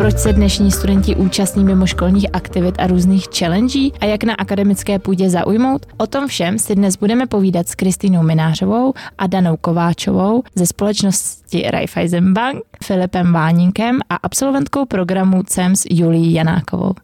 proč se dnešní studenti účastní mimoškolních aktivit a různých challenge a jak na akademické půdě zaujmout? O tom všem si dnes budeme povídat s Kristýnou Minářovou a Danou Kováčovou ze společnosti Raiffeisen Bank, Filipem Váninkem a absolventkou programu CEMS Julii Janákovou.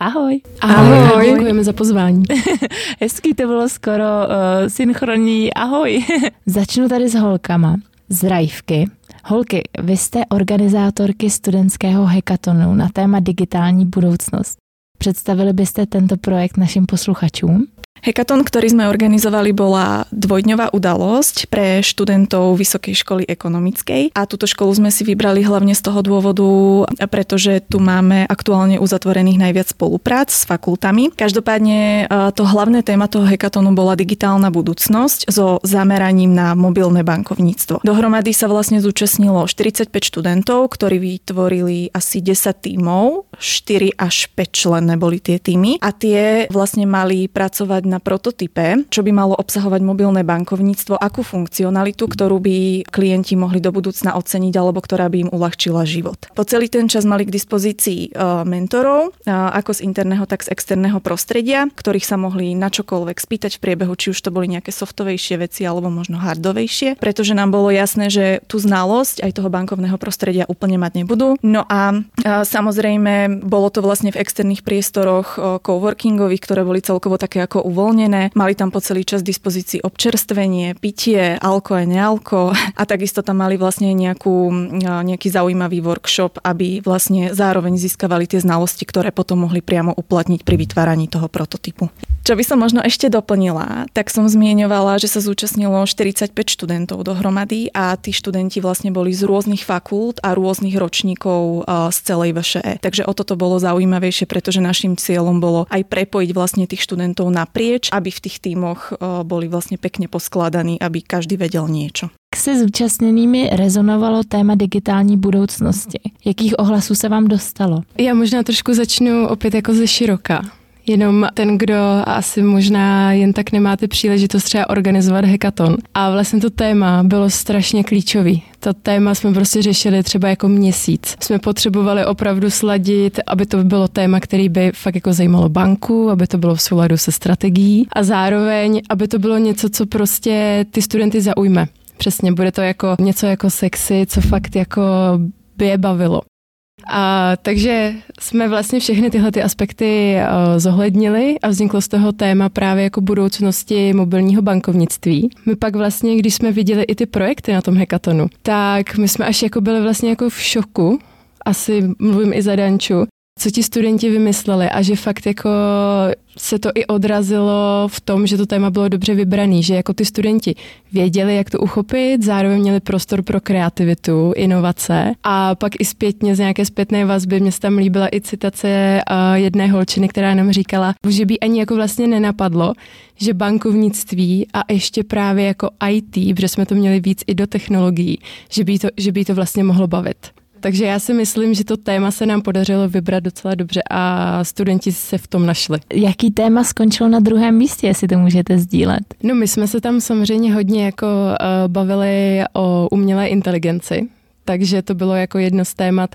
Ahoj. Ahoj. Ahoj. Děkujeme za pozvání. Hezký to bylo skoro uh, synchronní. Ahoj. Začnu tady s holkama z Rajvky. Holky, vy jste organizátorky studentského hekatonu na téma digitální budoucnost. Představili byste tento projekt našim posluchačům? Hekaton, ktorý sme organizovali, bola dvojdňová udalosť pre študentov Vysokej školy ekonomickej a túto školu sme si vybrali hlavne z toho dôvodu, pretože tu máme aktuálne uzatvorených najviac spoluprác s fakultami. Každopádne e, to hlavné téma toho hekatonu bola digitálna budúcnosť so zameraním na mobilné bankovníctvo. Dohromady sa vlastne zúčastnilo 45 študentov, ktorí vytvorili asi 10 tímov, 4 až 5 členné boli tie týmy a tie vlastne mali pracovať na prototype, čo by malo obsahovať mobilné bankovníctvo, akú funkcionalitu, ktorú by klienti mohli do budúcna oceniť alebo ktorá by im uľahčila život. Po celý ten čas mali k dispozícii e, mentorov, e, ako z interného, tak z externého prostredia, ktorých sa mohli na čokoľvek spýtať v priebehu, či už to boli nejaké softovejšie veci alebo možno hardovejšie, pretože nám bolo jasné, že tú znalosť aj toho bankovného prostredia úplne mať nebudú. No a e, samozrejme bolo to vlastne v externých priestoroch coworkingových, ktoré boli celkovo také ako uvoľnené. Mali tam po celý čas dispozícii občerstvenie, pitie, alko a nealko a takisto tam mali vlastne nejakú, nejaký zaujímavý workshop, aby vlastne zároveň získavali tie znalosti, ktoré potom mohli priamo uplatniť pri vytváraní toho prototypu. Čo by som možno ešte doplnila, tak som zmieňovala, že sa zúčastnilo 45 študentov dohromady a tí študenti vlastne boli z rôznych fakult a rôznych ročníkov z celej VŠE. Takže o toto bolo zaujímavejšie, pretože našim cieľom bolo aj prepojiť vlastne tých študentov naprieč, aby v tých týmoch boli vlastne pekne poskladaní, aby každý vedel niečo. Jak se zúčastněnými rezonovalo téma digitální budoucnosti? Jakých ohlasů se vám dostalo? Já možná trošku začnu opět jako ze široka jenom ten, kdo asi možná jen tak nemáte příležitost třeba organizovat hekaton. A vlastně to téma bylo strašně klíčový. To téma jsme prostě řešili třeba jako měsíc. Jsme potřebovali opravdu sladit, aby to bylo téma, který by fakt jako zajímalo banku, aby to bylo v souladu se strategií a zároveň, aby to bylo něco, co prostě ty studenty zaujme. Přesně, bude to jako něco jako sexy, co fakt jako by je bavilo. A takže jsme vlastně všechny tyhle ty aspekty uh, zohlednili a vzniklo z toho téma právě jako budoucnosti mobilního bankovnictví. My pak vlastně, když jsme viděli i ty projekty na tom hekatonu, tak my jsme až jako byli vlastně jako v šoku, asi mluvím i za Danču, co ti studenti vymysleli a že fakt jako se to i odrazilo v tom, že to téma bylo dobře vybraný, že jako ty studenti věděli, jak to uchopit, zároveň měli prostor pro kreativitu, inovace a pak i zpětně z nějaké zpětné vazby mě se tam líbila i citace jedné holčiny, která nám říkala, že by ani jako vlastně nenapadlo, že bankovnictví a ještě právě jako IT, protože jsme to měli víc i do technologií, že by to, že by to vlastně mohlo bavit. Takže já si myslím, že to téma se nám podařilo vybrat docela dobře a studenti se v tom našli. Jaký téma skončilo na druhém místě, jestli to můžete sdílet? No my jsme se tam samozřejmě hodně jako uh, bavili o umělé inteligenci, takže to bylo jako jedno z témat,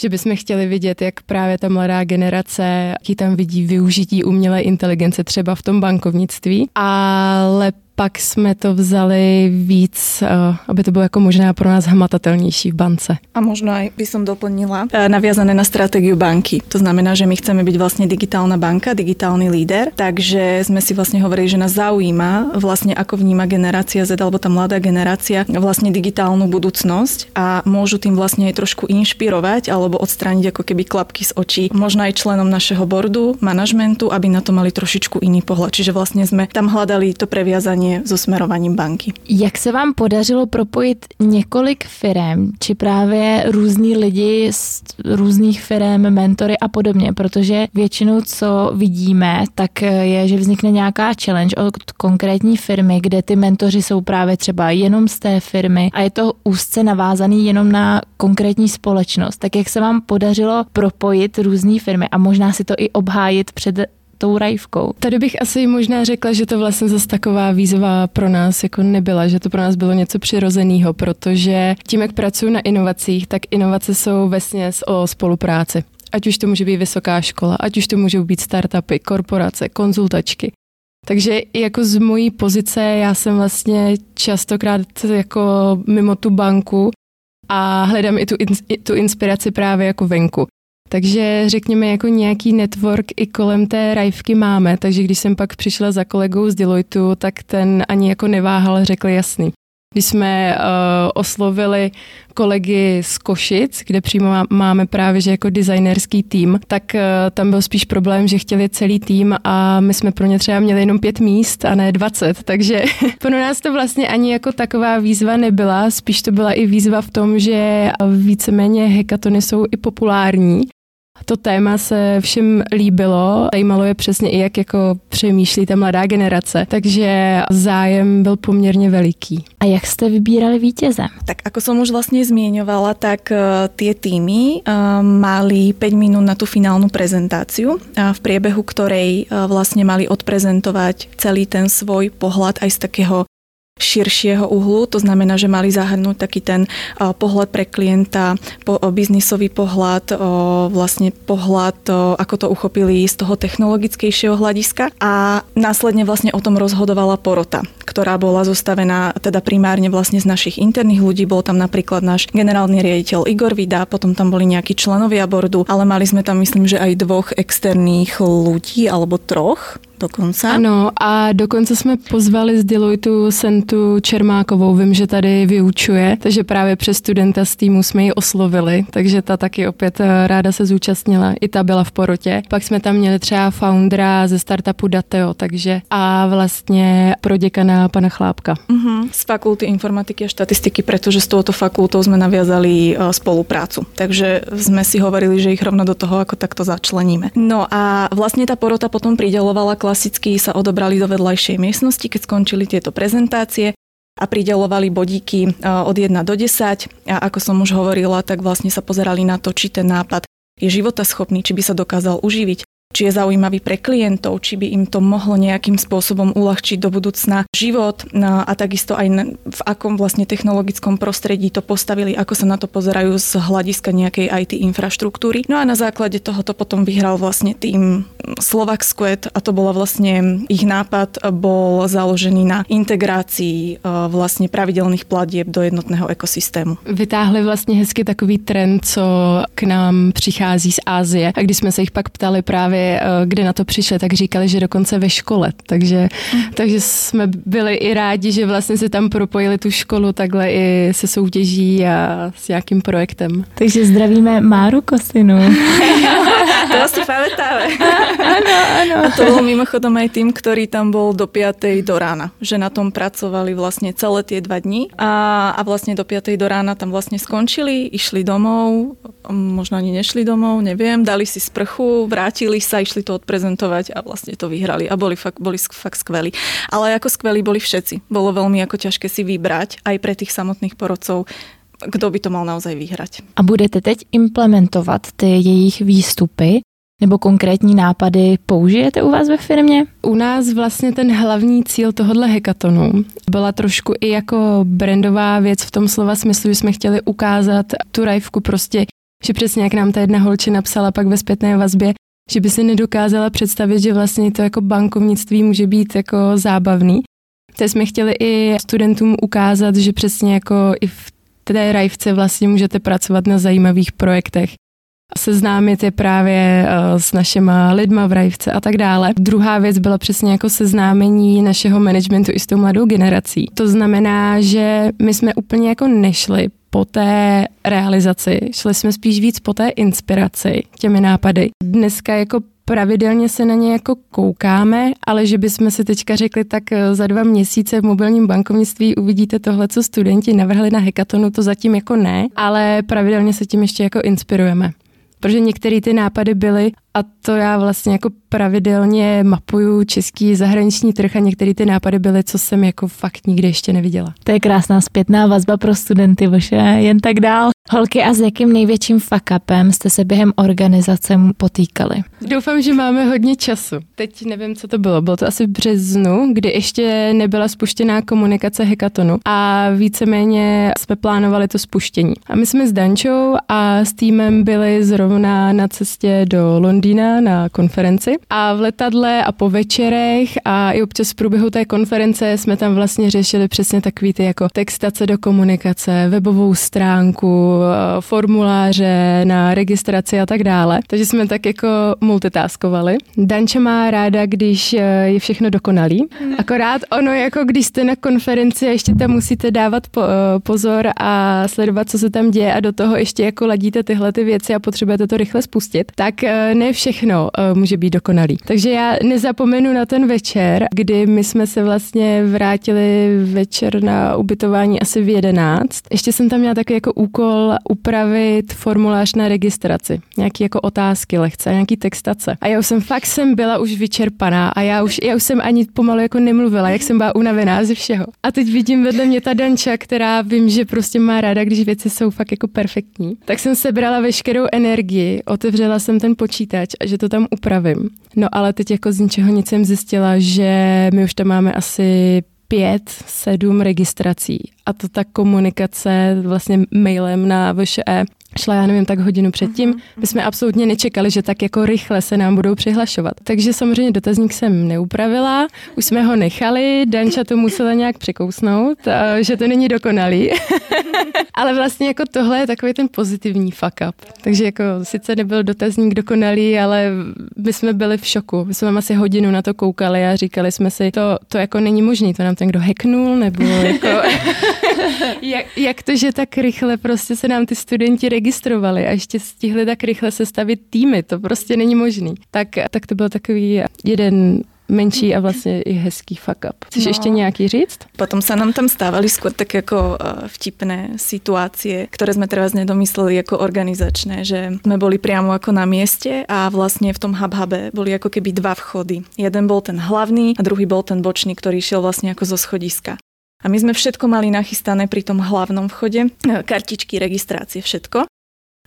že bychom chtěli vidět, jak právě ta mladá generace, jaký tam vidí využití umělé inteligence třeba v tom bankovnictví, ale pak jsme to vzali víc, eh, aby to bylo jako možná pro nás hmatatelnější v bance. A možno aj by som doplnila, eh, naviazané na stratégiu banky. To znamená, že my chceme byť vlastne digitálna banka, digitálny líder, takže sme si vlastne hovorili, že nás zaujíma vlastne ako vníma generácia Z alebo tá mladá generácia vlastne digitálnu budúcnosť a môžu tým vlastne aj trošku inšpirovať alebo odstrániť ako keby klapky z očí možno aj členom našeho bordu, manažmentu, aby na to mali trošičku iný pohľad. Čiže vlastne sme tam hľadali to previazanie hlavně so smerovaním banky. Jak se vám podařilo propojit několik firm, či právě různí lidi z různých firm, mentory a podobně, protože většinou, co vidíme, tak je, že vznikne nějaká challenge od konkrétní firmy, kde ty mentoři jsou právě třeba jenom z té firmy a je to úzce navázaný jenom na konkrétní společnost. Tak jak se vám podařilo propojit různé firmy a možná si to i obhájit před tou rajvkou. Tady bych asi možná řekla, že to vlastně zase taková výzva pro nás jako nebyla, že to pro nás bylo něco přirozeného, protože tím, jak pracuji na inovacích, tak inovace jsou vesně o spolupráci. Ať už to může být vysoká škola, ať už to můžou být startupy, korporace, konzultačky. Takže jako z mojí pozice já jsem vlastně častokrát jako mimo tu banku a hledám i tu, tu inspiraci právě jako venku. Takže řekněme, jako nějaký network i kolem té rajvky máme, takže když jsem pak přišla za kolegou z Deloitu, tak ten ani jako neváhal, řekl jasný. Když jsme uh, oslovili kolegy z Košic, kde přímo máme právě že jako designerský tým, tak uh, tam byl spíš problém, že chtěli celý tým a my jsme pro ně třeba měli jenom pět míst a ne dvacet, takže pro nás to vlastně ani jako taková výzva nebyla, spíš to byla i výzva v tom, že víceméně hekatony jsou i populární to téma se všem líbilo, zajímalo je přesně i jak jako přemýšlí ta mladá generace, takže zájem byl poměrně veliký. A jak jste vybírali vítěze? Tak ako som už vlastně zmieňovala, tak uh, tie týmy uh, mali 5 minút na tu finálnu prezentáciu, v priebehu ktorej uh, vlastne mali odprezentovať celý ten svoj pohľad aj z takého širšieho uhlu, to znamená, že mali zahrnúť taký ten pohľad pre klienta, biznisový pohľad, vlastne pohľad, ako to uchopili z toho technologickejšieho hľadiska a následne vlastne o tom rozhodovala porota, ktorá bola zostavená teda primárne vlastne z našich interných ľudí, bol tam napríklad náš generálny riaditeľ Igor Vida, potom tam boli nejakí členovia bordu, ale mali sme tam myslím, že aj dvoch externých ľudí alebo troch, dokonce. Ano, a dokonce jsme pozvali z Deloitu Sentu Čermákovou, vím, že tady vyučuje, takže právě přes studenta z týmu jsme ji oslovili, takže ta taky opět eh, ráda se zúčastnila, i ta byla v porotě. Pak jsme tam měli třeba foundera ze startupu Dateo, takže a vlastně pro děkana pana Chlápka. Uh-huh. Z fakulty informatiky a štatistiky, protože s touto fakultou jsme naviazali uh, spoluprácu. Takže jsme si hovorili, že ich rovno do toho ako takto začleníme. No a vlastně ta porota potom pridelovala klasicky sa odobrali do vedľajšej miestnosti, keď skončili tieto prezentácie a pridelovali bodíky od 1 do 10 a ako som už hovorila, tak vlastne sa pozerali na to, či ten nápad je životaschopný, či by sa dokázal uživiť, či je zaujímavý pre klientov, či by im to mohlo nejakým spôsobom uľahčiť do budúcna život no a takisto aj v akom vlastne technologickom prostredí to postavili, ako sa na to pozerajú z hľadiska nejakej IT infraštruktúry. No a na základe tohoto potom vyhral vlastne tým Slovak Squad a to bola vlastne ich nápad bol založený na integrácii e, vlastne pravidelných platieb do jednotného ekosystému. Vytáhli vlastně hezky takový trend, co k nám přichází z Ázie a když jsme se jich pak ptali právě právě, eh, kde na to přišli, tak říkali, že dokonce ve škole. Takže, mm. takže jsme byli i rádi, že vlastně se tam propojili tu školu takhle i se soutěží a s nějakým projektem. Takže zdravíme Máru Kosinu. to si pamätáme. ano, ano. A to bol mimochodom aj tým, ktorý tam bol do 5. do rána. Že na tom pracovali vlastne celé tie dva dní a, a vlastne do 5. do rána tam vlastne skončili, išli domov, možno ani nešli domov, neviem, dali si sprchu, vrátili sa, išli to odprezentovať a vlastne to vyhrali a boli fakt, boli fakt skvelí. Ale ako skvelí boli všetci. Bolo veľmi ako ťažké si vybrať aj pre tých samotných porodcov, kdo by to mal naozaj vyhrať. A budete teď implementovat ty jejich výstupy nebo konkrétní nápady použijete u vás ve firmě? U nás vlastně ten hlavní cíl tohohle hekatonu byla trošku i jako brandová věc v tom slova smyslu, že jsme chtěli ukázat tu rajvku prostě, že přesně jak nám ta jedna holče napsala pak ve zpětné vazbě, že by si nedokázala představit, že vlastně to jako bankovnictví může být jako zábavný. Teď jsme chtěli i studentům ukázat, že přesně jako i v té rajvce vlastně můžete pracovat na zajímavých projektech. Seznámit je právě eh, s našima lidma v rajvce a tak dále. Druhá věc byla přesně jako seznámení našeho managementu i s tou mladou generací. To znamená, že my jsme úplně jako nešli po té realizaci, šli jsme spíš víc po té inspiraci těmi nápady. Dneska jako pravidelně se na ně jako koukáme, ale že bychom si teďka řekli, tak eh, za dva měsíce v mobilním bankovnictví uvidíte tohle, co studenti navrhli na hekatonu, to zatím jako ne, ale pravidelně se tím ještě jako inspirujeme protože některé ty nápady byly a to já vlastně jako pravidelně mapuju český zahraniční trh a některé ty nápady byly, co jsem jako fakt nikdy ještě neviděla. To je krásná zpětná vazba pro studenty vaše, jen tak dál. Holky, a s jakým největším fuck-upem jste se během organizace potýkali? Doufám, že máme hodně času. Teď nevím, co to bylo. Bylo to asi v březnu, kdy ještě nebyla spuštěná komunikace hekatonu a víceméně jsme plánovali to spuštění. A my jsme s Dančou a s týmem byli zrovna na cestě do Londýna na konferenci a v letadle a po večerech a i občas v průběhu té konference jsme tam vlastně řešili přesně takový ty jako textace do komunikace, webovou stránku, Eh, formuláře na registraci a tak dále. Takže jsme tak jako multitaskovali. Danča má ráda, když eh, je všechno dokonalý. Akorát ono, jako když jste na konferenci a ještě tam musíte dávat po, eh, pozor a sledovat, co se tam děje a do toho ještě jako ladíte tyhle ty věci a potřebujete to rychle spustit, tak ne všechno může být dokonalý. Takže já nezapomenu na ten večer, kdy my jsme se vlastně vrátili večer na ubytování asi v 11. Ještě jsem tam měla taky jako úkol upravit formulář na registraci. Nějaký jako otázky lehce, nějaký textace. A já už jsem fakt jsem byla už vyčerpaná a já už, já už jsem ani pomalu jako nemluvila, jak jsem byla unavená ze všeho. A teď vidím vedle mě ta Danča, která vím, že prostě má ráda, když věci jsou fakt jako perfektní. Tak jsem sebrala veškerou energii, otevřela jsem ten počítač a že to tam upravím. No ale teď jako z ničeho nic jsem zjistila, že my už tam máme asi pět, sedm registrací a to ta komunikace vlastně mailem na VŠE šla, já nevím, tak hodinu předtím. Mhm, My jsme absolutně nečekali, že tak jako rychle se nám budou přihlašovat. Takže samozřejmě dotazník jsem neupravila, už jsme ho nechali, Danča to musela nějak překousnout, že to není dokonalý. ale vlastně jako tohle je takový ten pozitivní fuck up. Takže jako sice nebyl dotazník dokonalý, ale my jsme byli v šoku. My jsme asi hodinu na to koukali a říkali jsme si, to, to jako není možný, to nám ten kdo hacknul, nebo jako jak, jak to, že tak rychle prostě se nám ty studenti registrovali a ještě stihli tak rychle sestavit týmy, to prostě není možný. Tak, tak to byl takový jeden menší a vlastně i hezký fuck up. Chceš no. ještě nějaký říct? Potom sa nám tam stávali skôr tak jako eh, vtipné situácie, ktoré sme teraz nedomysleli jako organizačné, že sme boli priamo ako na mieste a vlastne v tom hub-hube boli ako keby dva vchody. Jeden bol ten hlavný a druhý bol ten bočný, ktorý šiel vlastne ako zo schodiska. A my sme všetko mali nachystané pri tom hlavnom vchode, kartičky, registrácie, všetko.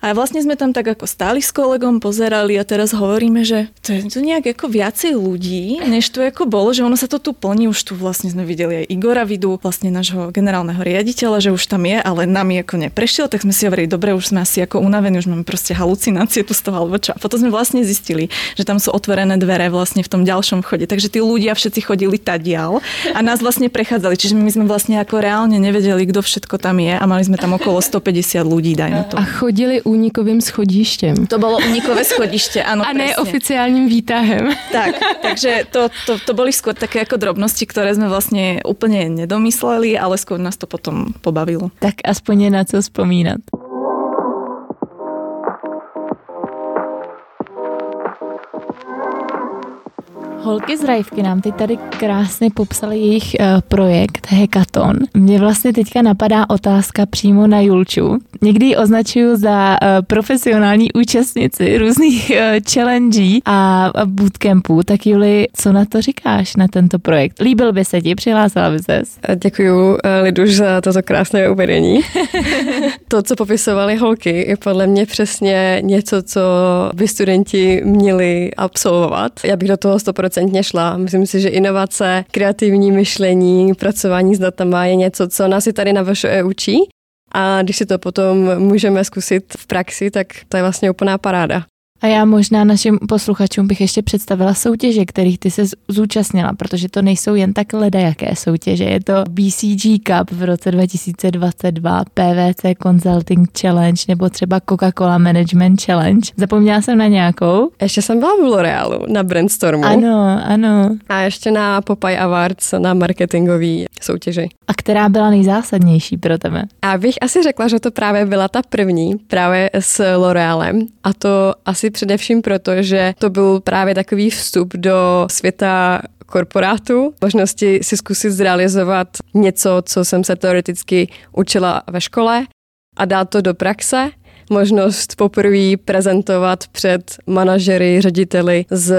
A vlastne sme tam tak ako stáli s kolegom, pozerali a teraz hovoríme, že to je tu nejak ako viacej ľudí, než tu ako bolo, že ono sa to tu plní, už tu vlastne sme videli aj Igora Vidu, vlastne nášho generálneho riaditeľa, že už tam je, ale nami ako neprešiel, tak sme si hovorili, dobre, už sme asi ako unavení, už máme proste halucinácie tu z toho, alebo čo. A potom sme vlastne zistili, že tam sú otvorené dvere vlastne v tom ďalšom chode, takže tí ľudia všetci chodili tadial a nás vlastne prechádzali, čiže my sme vlastne ako reálne nevedeli, kto všetko tam je a mali sme tam okolo 150 ľudí, dajme to. A chodili únikovým schodištěm. To bylo únikové schodiště, ano. A ne presne. oficiálním výtahem. Tak, takže to, to, to boli skôr také jako drobnosti, které jsme vlastně úplně nedomysleli, ale skôr nás to potom pobavilo. Tak aspoň je na co vzpomínat. Holky z Rajvky nám teď tady krásně popsali jejich uh, projekt Hackathon. Mně vlastně teďka napadá otázka přímo na Julču. Někdy ji označuju za uh, profesionální účastnici různých uh, challenge a, a bootcampů. Tak Juli, co na to říkáš, na tento projekt? Líbil by se ti, přihlásila by ses? Děkuji Liduš za toto krásné uvedení. to, co popisovali holky, je podle mě přesně něco, co by studenti měli absolvovat. Já bych do toho 100% stoprocentně šla. Myslím si, že inovace, kreativní myšlení, pracování s datama je něco, co nás i tady na VŠE učí. A když si to potom můžeme zkusit v praxi, tak to je vlastně úplná paráda. A já možná našim posluchačům bych ještě představila soutěže, kterých ty se zúčastnila, protože to nejsou jen tak ledajaké soutěže. Je to BCG Cup v roce 2022, PVC Consulting Challenge nebo třeba Coca-Cola Management Challenge. Zapomněla jsem na nějakou? Ještě jsem byla v L'Orealu na Brandstormu. Ano, ano. A ještě na Popeye Awards na marketingový soutěži. A která byla nejzásadnější pro tebe? A bych asi řekla, že to právě byla ta první, právě s L'Orealem. A to asi především proto, že to byl právě takový vstup do světa korporátu, možnosti si zkusit zrealizovat něco, co jsem se teoreticky učila ve škole a dát to do praxe. možnost poprvé prezentovat před manažery, řediteli z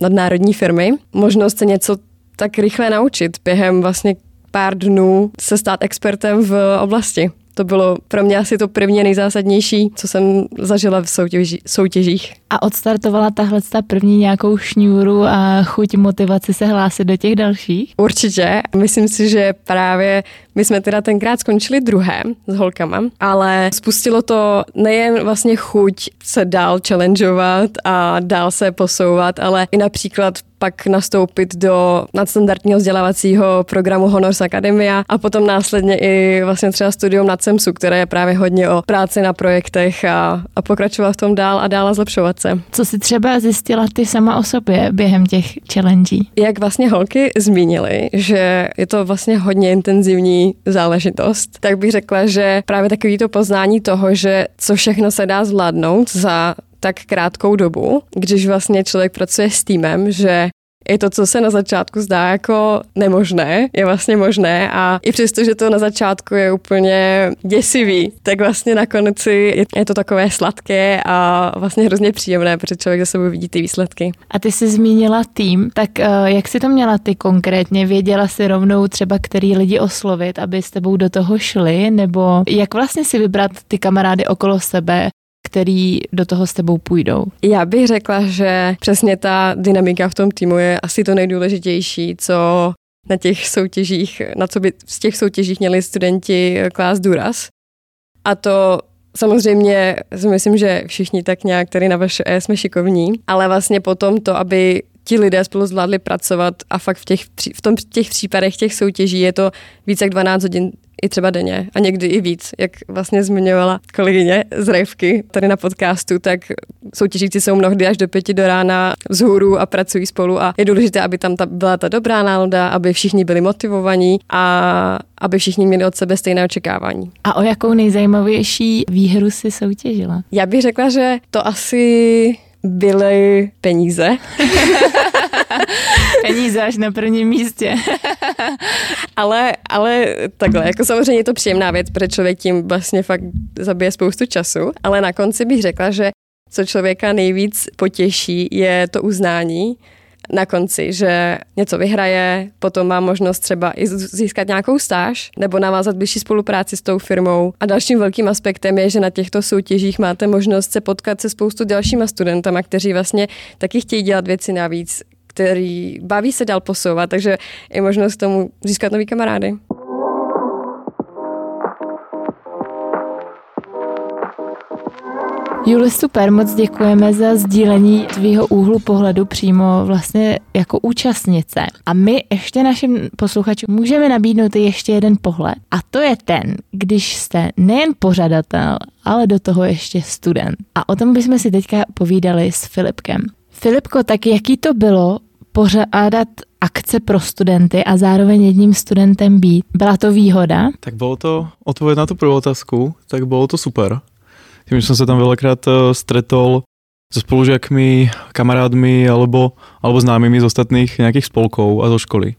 nadnárodní firmy, možnost se něco tak rychle naučit během vlastně pár dnů se stát expertem v oblasti. To bylo pro mě asi to první nejzásadnější, co jsem zažila v soutěži, soutěžích. A odstartovala tahle ta první nějakou šňůru a chuť motivaci se hlásit do těch dalších? Určitě. Myslím si, že právě my jsme teda tenkrát skončili druhé s holkama, ale spustilo to nejen vlastně chuť se dál challengeovat a dál se posouvat, ale i například pak nastoupit do nadstandardního vzdělávacího programu Honors Academia a potom následně i vlastně třeba studium na CEMSu, které je právě hodně o práci na projektech a, a pokračovat v tom dál a dál a zlepšovat se. Co si třeba zjistila ty sama o sobě během těch challenge? Jak vlastně holky zmínily, že je to vlastně hodně intenzivní záležitost, tak bych řekla, že právě takový to poznání toho, že co všechno se dá zvládnout za tak krátkou dobu, když vlastně člověk pracuje s týmem, že i to, co se na začátku zdá jako nemožné, je vlastně možné a i přesto, že to na začátku je úplně děsivý, tak vlastně na konci je to takové sladké a vlastně hrozně příjemné, protože člověk za sebou vidí ty výsledky. A ty jsi zmínila tým, tak eh, jak si to měla ty konkrétně? Věděla si rovnou třeba, který lidi oslovit, aby s tebou do toho šli, nebo jak vlastně si vybrat ty kamarády okolo sebe, který do toho s tebou půjdou? Já bych řekla, že přesně ta dynamika v tom týmu je asi to nejdůležitější, co na těch soutěžích, na co by z těch soutěžích měli studenti klást důraz. A to samozřejmě si myslím, že všichni tak nějak tady na vaše jsme šikovní, ale vlastně potom to, aby ti lidé spolu zvládli pracovat a fakt v těch, v tom, těch případech těch soutěží je to více jak 12 hodin i třeba denně a někdy i víc, jak vlastně zmiňovala kolegyně z Rejvky tady na podcastu, tak soutěžící jsou mnohdy až do pěti do rána vzhůru a pracují spolu a je důležité, aby tam ta, byla ta dobrá nálada, aby všichni byli motivovaní a aby všichni měli od sebe stejné očekávání. A o jakou nejzajímavější výhru si soutěžila? Já bych řekla, že to asi byly peníze. peníze až na prvním místě. ale, ale takhle, jako samozřejmě je to příjemná věc, protože člověk tím vlastně fakt zabije spoustu času, ale na konci bych řekla, že co člověka nejvíc potěší, je to uznání, na konci, že něco vyhraje, potom má možnost třeba i získat nějakou stáž nebo navázat blížší spolupráci s tou firmou. A dalším velkým aspektem je, že na těchto soutěžích máte možnost se potkat se spoustu dalšíma studentama, kteří vlastně taky chtějí dělat věci navíc, který baví se dál posouvat, takže je možnost tomu získat nový kamarády. Juli, super, moc děkujeme za sdílení tvýho úhlu pohledu přímo vlastně jako účastnice. A my ještě našim posluchačům můžeme nabídnout ještě jeden pohled. A to je ten, když jste nejen pořadatel, ale do toho ještě student. A o tom bychom si teďka povídali s Filipkem. Filipko, tak jaký to bylo pořádat akce pro studenty a zároveň jedním studentem být? Byla to výhoda? Tak bylo to, odpověď na tu prvú otázku, tak bylo to super tým, že som sa tam veľakrát eh, stretol so spolužiakmi, kamarádmi alebo, alebo známymi z ostatných nejakých spolkov a zo školy.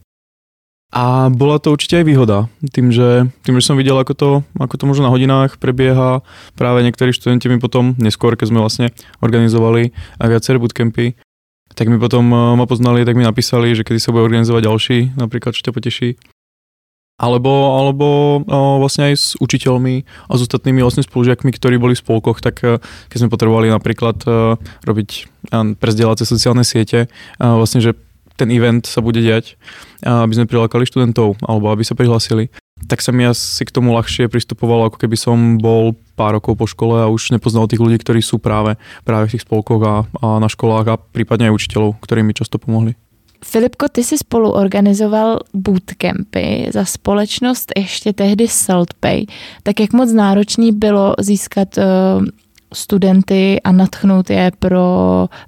A bola to určite aj výhoda, tým, že, tým, že som videl, ako to, ako to možno na hodinách prebieha. Práve niektorí študenti mi potom, neskôr, keď sme vlastne organizovali aj viaceré bootcampy, tak mi potom eh, ma poznali, tak mi napísali, že kedy sa bude organizovať ďalší, napríklad, čo ťa poteší. Alebo, alebo o, vlastne aj s učiteľmi a s ostatnými vlastne spolužiakmi, ktorí boli v spolkoch, tak e, keď sme potrebovali napríklad robiť prezdielacie sociálne siete, vlastne, že ten event sa bude diať, aby sme prilákali študentov alebo aby sa prihlásili, tak sa mi asi k tomu ľahšie pristupovalo, ako keby som bol pár rokov po škole a už nepoznal tých ľudí, ktorí sú práve, práve v tých spolkoch a, a na školách a prípadne aj učiteľov, ktorí mi často pomohli. Filipko, ty si spolu organizoval bootcampy za společnost ještě tehdy SaltPay. Tak jak moc náročný bylo získat uh, studenty a natchnout je pro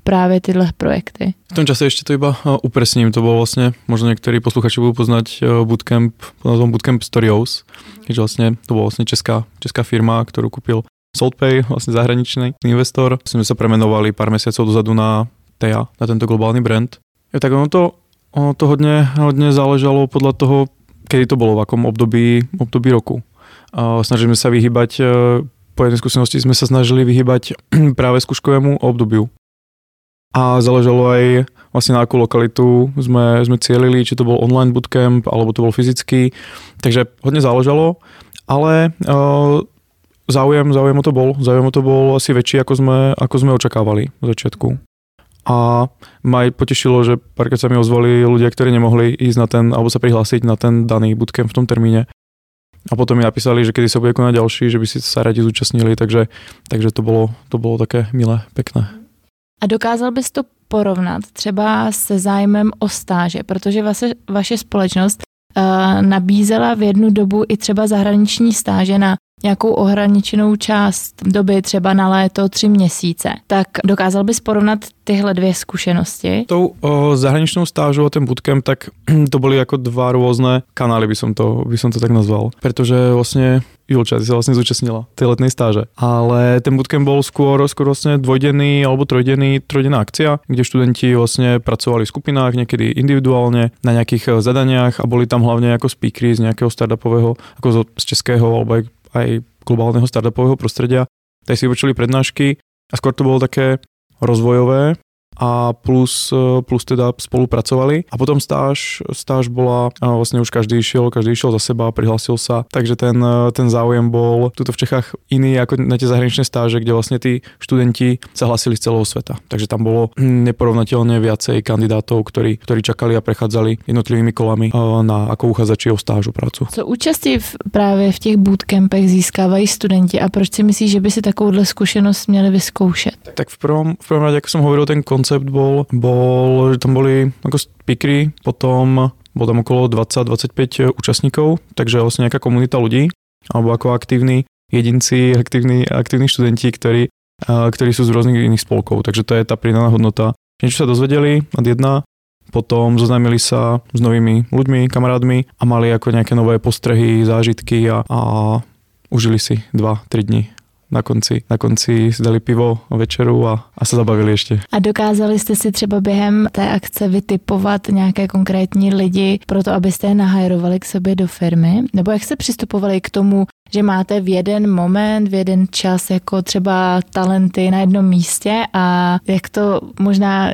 právě tyhle projekty? V tom čase ještě to iba uh, upresním, to bylo vlastně, možná některý posluchači budou poznat uh, bootcamp, názvom Bootcamp Studios, keďže vlastně to byla vlastně česká, česká firma, kterou kupil SaltPay, vlastně zahraničný investor. Jsme se premenovali pár měsíců dozadu na TEA, na tento globální brand. Jo, tak ono to, ono to hodně, hodně záležalo podle toho, kedy to bylo, v akom období, období roku. Snažíme sa vyhýbať e, po skúsenosti sme sa snažili vyhybať práve skúškovému obdobiu. A záležalo aj vlastne na akú lokalitu sme, sme cielili, či to bol online bootcamp, alebo to bol fyzický. Takže hodne záležalo, ale uh, záujem, záujem o to bol. Záujem o to bol asi väčší, ako sme, ako sme očakávali v začiatku. A ma potešilo, že párkrát sa mi ozvali ľudia, ktorí nemohli ísť na ten, alebo sa prihlásiť na ten daný bootcamp v tom termíne. A potom mi napísali, že kedy sa bude konať ďalší, že by si sa radi zúčastnili, takže, takže to, bolo, to bolo také milé, pekné. A dokázal bys to porovnat třeba se zájmem o stáže, protože vaše, vaše společnost uh, nabízela v jednu dobu i třeba zahraniční stáže na nějakou ohraničenou část doby, třeba na léto tři měsíce, tak dokázal bys porovnat tyhle dvě zkušenosti? Tou o, zahraničnou stážou a ten bootcamp, tak to byly jako dva různé kanály, by som to, by som to tak nazval. Protože vlastně Julča, ty sa vlastne zúčastnila tej letnej stáže. Ale ten bootcamp bol skôr, skôr vlastne dvojdenný alebo trojdenný, trojdenná akcia, kde študenti vlastne pracovali v skupinách, niekedy individuálne na nejakých zadaniach a boli tam hlavne ako speakery z nejakého startupového, ako z českého alebo aj globálneho startupového prostredia, tak si vypočuli prednášky a skôr to bolo také rozvojové a plus, e, plus teda spolupracovali. A potom stáž, stáž bola, vlastne už každý išiel, každý išiel za seba, prihlásil sa, takže ten, e, ten záujem bol tuto v Čechách iný ako na tie zahraničné stáže, kde vlastne tí študenti sa hlasili z celého sveta. Takže tam bolo neporovnateľne viacej kandidátov, ktorí, ktorí čakali a prechádzali jednotlivými kolami e, na ako uchádzači o stážu prácu. Co účastí v, právě v těch bootcampech získávají studenti a proč si myslíš, že by si takovouhle zkušenost měli vyzkoušet? Tak v prvom, v prvom rade, ako som hovoril, ten koncept koncept bol, bol, že tam boli ako speakery, potom bolo tam okolo 20-25 účastníkov, takže vlastne nejaká komunita ľudí, alebo ako aktívni jedinci, aktívni, aktívni študenti, ktorí, ktorí sú z rôznych iných spolkov. Takže to je tá pridaná hodnota. Niečo sa dozvedeli od jedna, potom zoznámili sa s novými ľuďmi, kamarátmi a mali ako nejaké nové postrehy, zážitky a, a užili si 2-3 dní na konci, na konci si dali pivo večeru a, a se zabavili ještě. A dokázali jste si třeba během té akce vytipovat nějaké konkrétní lidi pro to, abyste je nahajrovali k sobě do firmy? Nebo jak se přistupovali k tomu, že máte v jeden moment, v jeden čas jako třeba talenty na jednom místě a jak to možná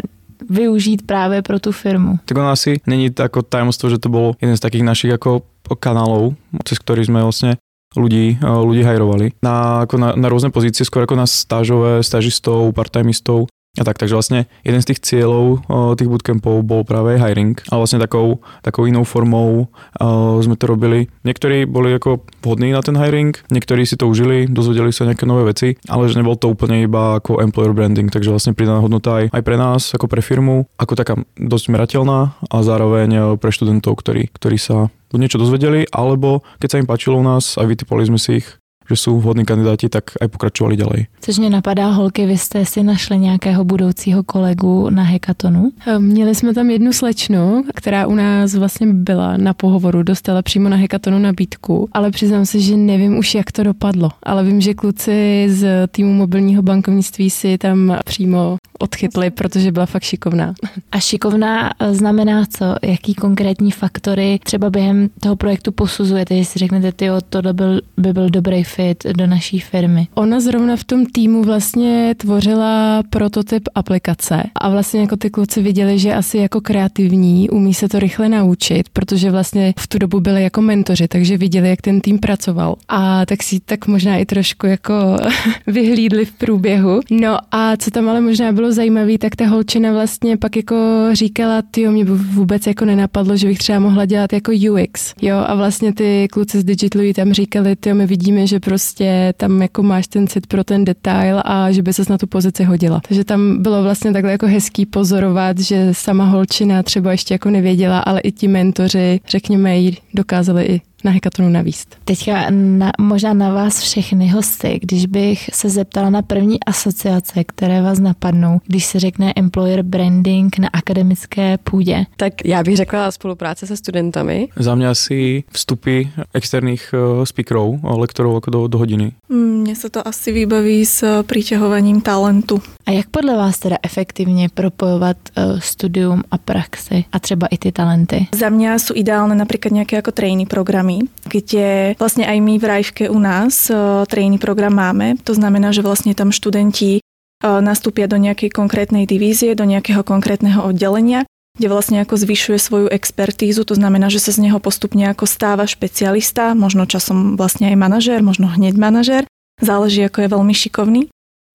využít právě pro tu firmu. Tak ono asi není jako tajemstvo, že to bylo jeden z takých našich jako kanálov, cez ktorý sme vlastne ľudí, eh, ľudí hajrovali. Na, ako na, na rôzne pozície, skôr ako na stážové, stážistov, part-timistov a tak, takže vlastne jeden z tých cieľov uh, tých bootcampov bol práve hiring, ale vlastne takou, takou inou formou uh, to robili. Niektorí boli ako vhodní na ten hiring, niektorí si to užili, dozvedeli sa nejaké nové veci, ale že nebol to úplne iba ako employer branding, takže vlastne pridaná hodnota aj, aj pre nás, ako pre firmu, ako taká dosť merateľná a zároveň pre študentov, ktorí, ktorí sa niečo dozvedeli, alebo keď sa im páčilo u nás a vytipali sme si ich že jsou vhodní kandidáti, tak aj pokračovali ďalej. Což mě napadá, holky, vy jste si našli nějakého budoucího kolegu na hekatonu? Ehm, měli jsme tam jednu slečnu, která u nás vlastně byla na pohovoru, dostala přímo na hekatonu nabídku, ale přiznám se, že nevím už, jak to dopadlo. Ale vím, že kluci z týmu mobilního bankovnictví si tam přímo odchytli, protože byla fakt šikovná. A šikovná eh, znamená co? Jaký konkrétní faktory třeba během toho projektu posuzujete, si řeknete, ty to byl, by byl dobrý fit do naší firmy? Ona zrovna v tom týmu vlastně tvořila prototyp aplikace a vlastně jako ty kluci viděli, že asi jako kreativní umí se to rychle naučit, protože vlastně v tu dobu byli jako mentoři, takže viděli, jak ten tým pracoval. A tak si tak možná i trošku jako vyhlídli v průběhu. No a co tam ale možná bylo zajímavé, tak ta holčina vlastně pak jako říkala, ty mě vůbec jako nenapadlo, že bych třeba mohla dělat jako UX. Jo, a vlastně ty kluci z Digitalu tam říkali, ty my vidíme, že prostě tam jako máš ten cit pro ten detail a že by ses na tu pozici hodila. Takže tam bylo vlastně takhle jako hezký pozorovat, že sama holčina třeba ještě jako nevěděla, ale i ti mentoři, řekněme, jí dokázali i na hekatonu navíst. Teďka na, možná na vás všechny hosty, když bych se zeptala na první asociace, které vás napadnou, když se řekne employer branding na akademické půdě. Tak já bych řekla spolupráce se studentami. Za mě asi vstupy externých eh, speakerů, lektorů jako do, do hodiny. Mně se to asi vybaví s přitěhováním talentu. A jak podle vás teda efektivně propojovat uh, studium a praxi a třeba i ty talenty? Za mě jsou ideálne například nějaké jako trainee programy, kde vlastne aj my v Rajvke u nás uh, trainee program máme. To znamená, že vlastne tam študenti uh, nastúpia do nejakej konkrétnej divízie, do nejakého konkrétneho oddelenia, kde vlastne ako zvyšuje svoju expertízu, to znamená, že sa z neho postupne ako stáva špecialista, možno časom vlastne aj manažér, možno hneď manažér, záleží ako je veľmi šikovný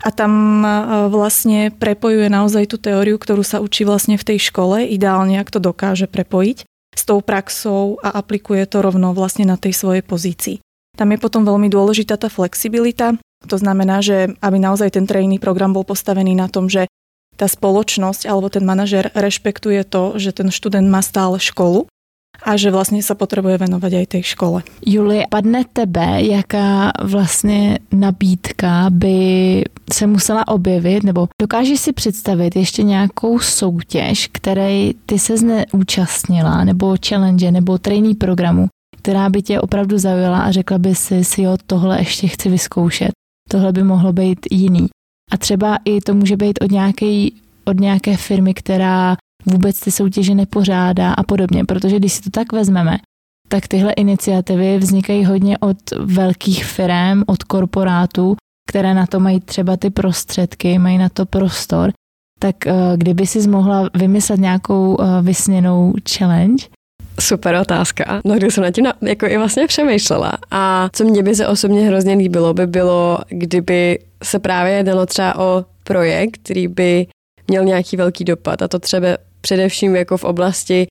a tam vlastne prepojuje naozaj tú teóriu, ktorú sa učí vlastne v tej škole, ideálne ak to dokáže prepojiť s tou praxou a aplikuje to rovno vlastne na tej svojej pozícii. Tam je potom veľmi dôležitá tá flexibilita, to znamená, že aby naozaj ten trainee program bol postavený na tom, že tá spoločnosť alebo ten manažer rešpektuje to, že ten študent má stále školu a že vlastně se potřebuje venovat aj tej škole. Julie, padne tebe, jaká vlastně nabídka by se musela objevit, nebo dokážeš si představit ještě nějakou soutěž, které ty se neúčastnila, nebo challenge, nebo trainee programu, která by tě opravdu zaujala a řekla by si, si jo, tohle ještě chci vyzkoušet, tohle by mohlo být jiný. A třeba i to může být od nějaké, od nějaké firmy, která vůbec ty soutěže nepořádá a podobně, protože když si to tak vezmeme, tak tyhle iniciativy vznikají hodně od velkých firm, od korporátů, které na to mají třeba ty prostředky, mají na to prostor, tak eh, kdyby si mohla vymyslet nějakou eh, vysněnou challenge? Super otázka. No, když jsem na tím na, jako i vlastně přemýšlela. A co mě by se osobně hrozně líbilo, by bylo, kdyby se právě jednalo třeba o projekt, který by měl nějaký velký dopad a to třeba především jako v oblasti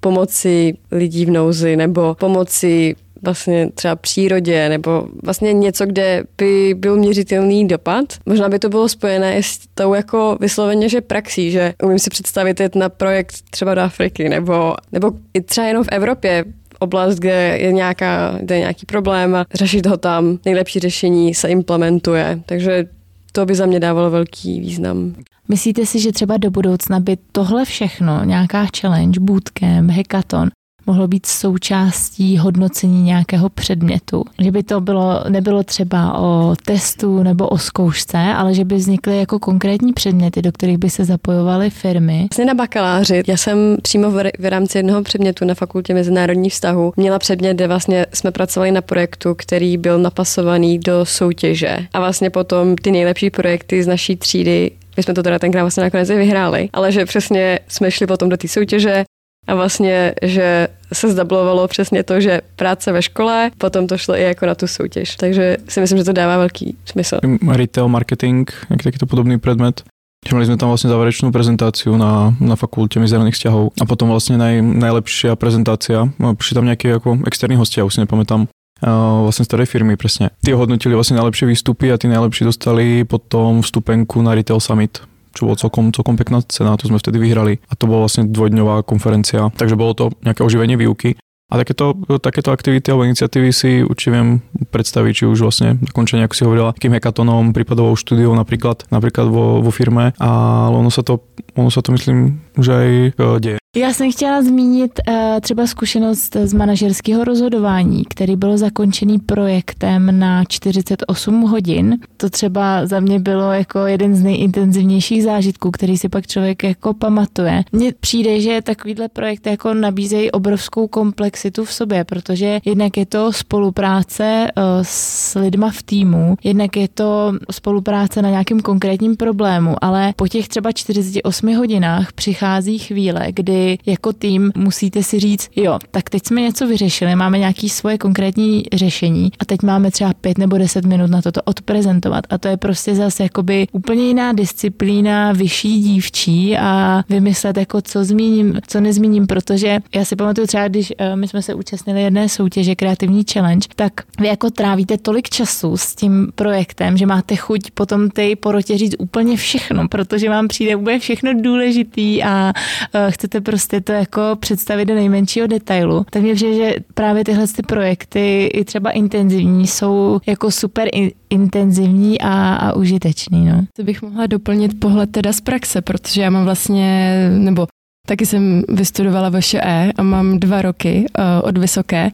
pomoci lidí v nouzi nebo pomoci vlastně třeba přírodě nebo vlastně něco, kde by byl měřitelný dopad. Možná by to bylo spojené s tou jako vysloveně, že praxí, že umím si představit jet na projekt třeba do Afriky nebo, nebo i třeba jenom v Evropě, oblast, kde je, nějaká, kde je nějaký problém a řešit ho tam, nejlepší řešení se implementuje. Takže to by za mě dávalo velký význam. Myslíte si, že třeba do budoucna by tohle všechno, nějaká challenge, bootcamp, hackathon, mohlo být součástí hodnocení nějakého předmětu. Že by to bylo, nebylo třeba o testu nebo o zkoušce, ale že by vznikly jako konkrétní předměty, do kterých by se zapojovaly firmy. Vlastně na bakaláři, já jsem přímo v, v rámci jednoho předmětu na fakultě mezinárodních vztahů měla předmět, kde vlastně jsme pracovali na projektu, který byl napasovaný do soutěže. A vlastně potom ty nejlepší projekty z naší třídy my jsme to teda tenkrát vlastně nakonec i vyhráli, ale že přesně jsme šli potom do té soutěže, a vlastně, že se zdablovalo přesně to, že práce ve škole, potom to šlo i jako na tu soutěž. Takže si myslím, že to dává velký smysl. Retail marketing, jak takýto podobný predmet. Mali sme tam vlastne záverečnú prezentáciu na, na fakulte medzinárodných vzťahov a potom vlastne naj, najlepšia prezentácia. Prišli tam nejakí ako externí hostia, už si nepamätám, uh, vlastne z ktorej firmy presne. Tí hodnotili vlastne najlepšie výstupy a tí najlepší dostali potom vstupenku na Retail Summit čo bolo celkom, celkom pekná cena, to sme vtedy vyhrali a to bola vlastne dvojdňová konferencia, takže bolo to nejaké oživenie výuky. A takéto, takéto aktivity alebo iniciatívy si určite viem predstaviť, či už vlastne dokončenie, ako si hovorila, takým hekatonom, prípadovou štúdiou napríklad, napríklad vo, vo firme, ale ono sa to, ono sa to myslím, už aj e, deje. Já jsem chtěla zmínit uh, třeba zkušenost z manažerského rozhodování, který byl zakončený projektem na 48 hodin. To třeba za mě bylo jako jeden z nejintenzivnějších zážitků, který si pak člověk jako pamatuje. Mně přijde, že takovýhle projekt jako nabízejí obrovskou komplexitu v sobě, protože jednak je to spolupráce uh, s lidma v týmu, jednak je to spolupráce na nějakým konkrétním problému, ale po těch třeba 48 hodinách přichází chvíle, kdy jako tým musíte si říct, jo, tak teď jsme něco vyřešili, máme nějaké svoje konkrétní řešení a teď máme třeba pět nebo deset minut na toto odprezentovat. A to je prostě zase jakoby úplně jiná disciplína, vyšší dívčí a vymyslet jako co zmíním, co nezmíním, protože já si pamatuju třeba, když uh, my jsme se účastnili jedné soutěže Kreativní challenge, tak vy jako trávíte tolik času s tím projektem, že máte chuť potom té porotě říct úplně všechno, protože vám přijde úplně všechno důležitý a uh, chcete prostě to jako představit do nejmenšího detailu. Tak mě přijde, že právě tyhle ty projekty, i třeba intenzivní, jsou jako super in, intenzivní a, a užitečný. No. To bych mohla doplnit pohled teda z praxe, protože já mám vlastně, nebo taky jsem vystudovala E a mám dva roky uh, od vysoké.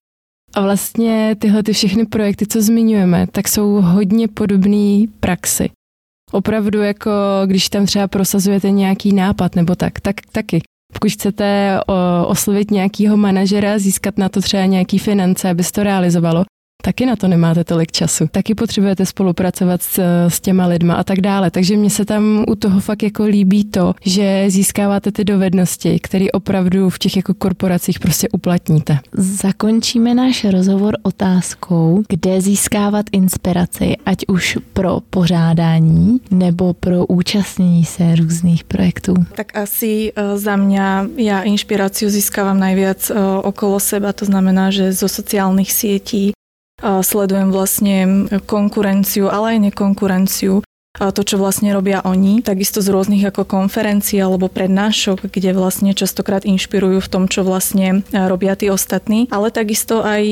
A vlastně tyhle ty všechny projekty, co zmiňujeme, tak jsou hodně podobné praxi. Opravdu jako, když tam třeba prosazujete nějaký nápad nebo tak, tak taky Pokud chcete oslovit nějakého manažera, získat na to třeba nějaký finance, aby to realizovalo, taky na to nemáte tolik času. Taky potřebujete spolupracovat s, s těma lidma a tak dále. Takže mně se tam u toho fakt jako líbí to, že získáváte ty dovednosti, které opravdu v těch jako korporacích prostě uplatníte. Zakončíme náš rozhovor otázkou, kde získávat inspiraci, ať už pro pořádání nebo pro účastnění se různých projektů. Tak asi uh, za mě já inspiraci získávám najviac uh, okolo seba, to znamená, že zo sociálnych sietí, sledujem vlastne konkurenciu, ale aj nekonkurenciu to, čo vlastne robia oni, takisto z rôznych ako konferencií alebo prednášok, kde vlastne častokrát inšpirujú v tom, čo vlastne robia tí ostatní, ale takisto aj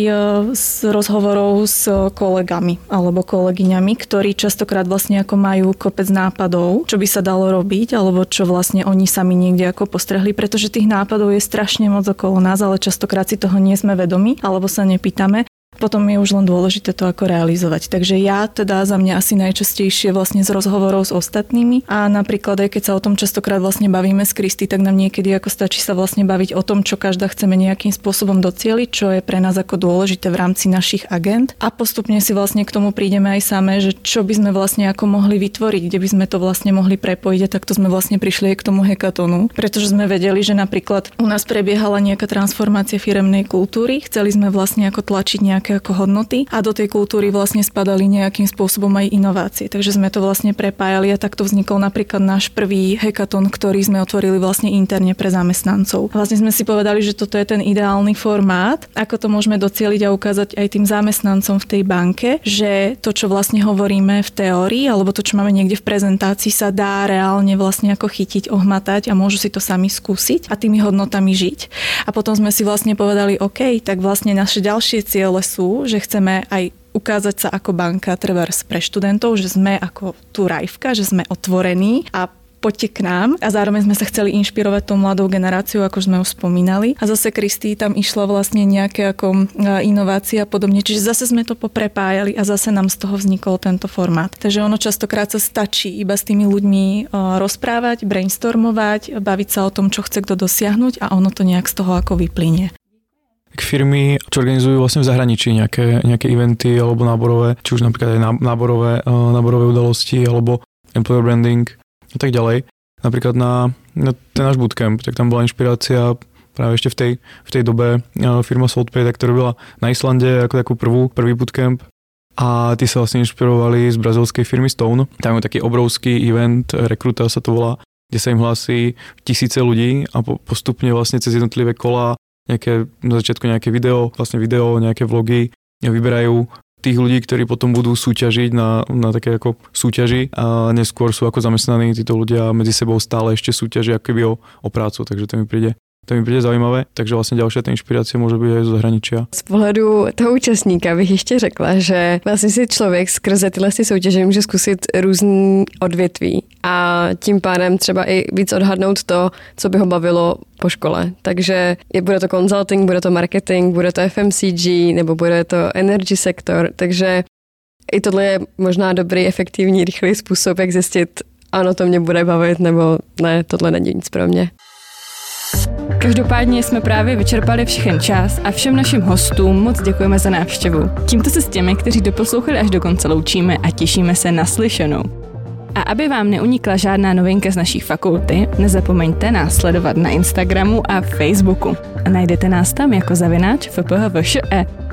z rozhovorov s kolegami alebo kolegyňami, ktorí častokrát vlastne ako majú kopec nápadov, čo by sa dalo robiť, alebo čo vlastne oni sami niekde ako postrehli, pretože tých nápadov je strašne moc okolo nás, ale častokrát si toho nie sme vedomi, alebo sa nepýtame potom je už len dôležité to ako realizovať. Takže ja teda za mňa asi najčastejšie vlastne z rozhovorov s ostatnými. A napríklad aj keď sa o tom častokrát vlastne bavíme s Kristy, tak nám niekedy ako stačí sa vlastne baviť o tom, čo každá chceme nejakým spôsobom docieliť, čo je pre nás ako dôležité v rámci našich agent. A postupne si vlastne k tomu prídeme aj samé, že čo by sme vlastne ako mohli vytvoriť, kde by sme to vlastne mohli prepojiť. A takto sme vlastne prišli aj k tomu hekatonu, pretože sme vedeli, že napríklad u nás prebiehala nejaká transformácia firemnej kultúry, chceli sme vlastne ako tlačiť nejaké ako hodnoty a do tej kultúry vlastne spadali nejakým spôsobom aj inovácie. Takže sme to vlastne prepájali a takto vznikol napríklad náš prvý hackathon, ktorý sme otvorili vlastne interne pre zamestnancov. Vlastne sme si povedali, že toto je ten ideálny formát, ako to môžeme docieliť a ukázať aj tým zamestnancom v tej banke, že to, čo vlastne hovoríme v teórii alebo to, čo máme niekde v prezentácii, sa dá reálne vlastne ako chytiť, ohmatať a môžu si to sami skúsiť a tými hodnotami žiť. A potom sme si vlastne povedali, OK, tak vlastne naše ďalšie ciele sú, že chceme aj ukázať sa ako banka trebárs pre študentov, že sme ako tu rajvka, že sme otvorení a poďte k nám a zároveň sme sa chceli inšpirovať tou mladou generáciou, ako sme už spomínali. A zase Kristý tam išla vlastne nejaké ako inovácia a podobne. Čiže zase sme to poprepájali a zase nám z toho vznikol tento formát. Takže ono častokrát sa stačí iba s tými ľuďmi rozprávať, brainstormovať, baviť sa o tom, čo chce kto dosiahnuť a ono to nejak z toho ako vyplynie firmy, čo organizujú vlastne v zahraničí nejaké, nejaké eventy alebo náborové, či už napríklad aj náborové, eh, náborové udalosti alebo employer branding a tak ďalej. Napríklad na, na ten náš bootcamp, tak tam bola inšpirácia práve ešte v tej, v tej dobe eh, firma Saltpay, tak to robila na Islande ako takú prvú, prvý bootcamp a tí sa vlastne inšpirovali z brazilskej firmy Stone. Tam je taký obrovský event, rekruta sa to volá, kde sa im hlási tisíce ľudí a postupne vlastne cez jednotlivé kola nejaké, na začiatku nejaké video, vlastne video, nejaké vlogy, vyberajú tých ľudí, ktorí potom budú súťažiť na, na také ako súťaži a neskôr sú ako zamestnaní títo ľudia medzi sebou stále ešte súťažia keby o, o prácu, takže to mi príde to mi přijde zajímavé, takže vlastně další ta inspirace může být i z zahraničí. Z pohledu toho účastníka bych ještě řekla, že vlastně si člověk skrze tyhle soutěže může zkusit různý odvětví a tím pádem třeba i víc odhadnout to, co by ho bavilo po škole. Takže je, bude to consulting, bude to marketing, bude to FMCG nebo bude to energy sektor, takže i tohle je možná dobrý, efektivní, rychlý způsob, jak zjistit, ano, to mě bude bavit, nebo ne, tohle není nic pro mě. Každopádně jsme právě vyčerpali všechen čas a všem našim hostům moc děkujeme za návštěvu. Tímto se s těmi, kteří doposlouchali až do konce loučíme a těšíme se na slyšenou. A aby vám neunikla žádná novinka z naší fakulty, nezapomeňte nás sledovat na Instagramu a Facebooku. Najdete nás tam jako zavináč FPHVŠE.